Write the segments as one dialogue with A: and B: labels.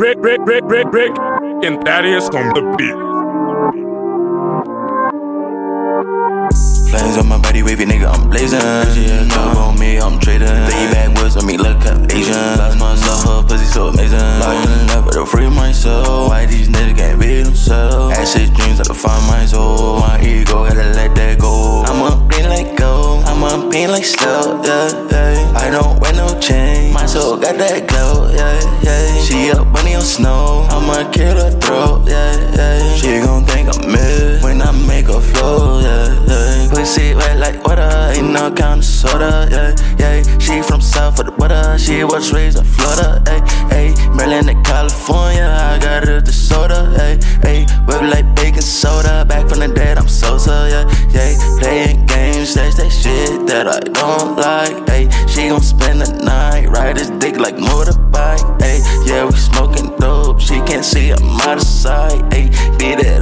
A: Rick, Rick, Rick, Rick, Rick, and Thaddeus on the beat.
B: Flames on my body, wavy nigga, I'm blazing. Yeah, on me, I'm trading. Lay backwoods on me, look up Asian. Lost myself, her pussy so yeah, yeah. I don't wear no chain. My soul got that glow, yeah, yeah. She up bunny on snow. I'ma kill her throat, yeah, yeah. She gon' think I'm mid when I make her flow, yeah, yeah. Pussy wet like water, ain't no kind of soda, yeah, yeah. She from south of the water, she was raised in Florida, hey, hey. Maryland to California, I got her the soda, hey, hey. Whip like baking soda, back from the dead, I'm Sosa, that shit that I don't like, hey. She gon' spend the night, ride his dick like motorbike, hey. Yeah, we smoking dope, she can't see I'm out of sight, hey. Beat it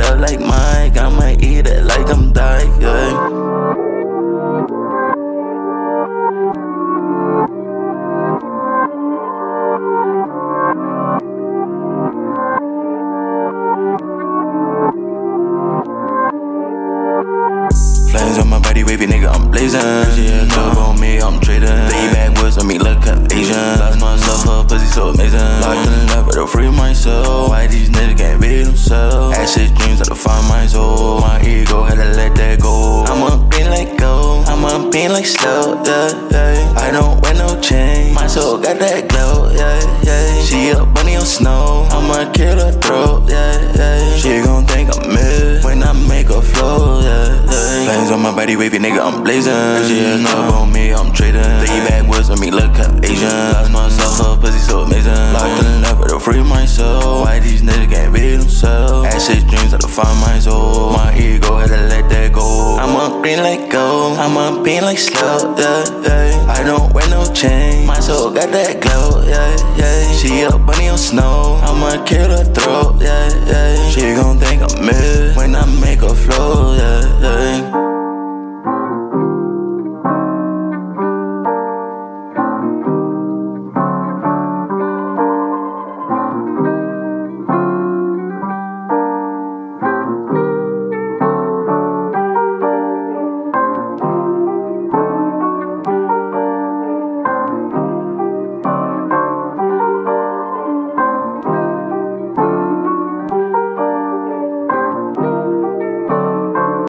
B: my body, wavy nigga, I'm blazing. Yeah, club on me, I'm trading. Lay backwoods on me, look up Asian. Lost myself, her pussy so amazing. Locked in love, but to free myself. Why these niggas can't be themselves? Acid dreams, I to find my soul. My ego, had to let that go. I'm up being like go. I'm up being like slow, yeah, yeah. I don't wear no chain. My soul got that glow, yeah, yeah. She up bunny on snow. I'ma kill her Flames on my body, wavy nigga, I'm blazing. Yeah, club on me, I'm trading. Lay backwoods on me, look up Asian. Lost myself, her pussy so amazing. Locked in love, but to free myself. Why these niggas can't be themselves? Acid dreams, I to find my soul. My ego, had to let that go. I'm up green like gold. I'm up being like slow, yeah, yeah. I don't wear no chain. My soul got that glow, yeah, yeah. She up bunny on snow. I'ma kill her throat, yeah, yeah.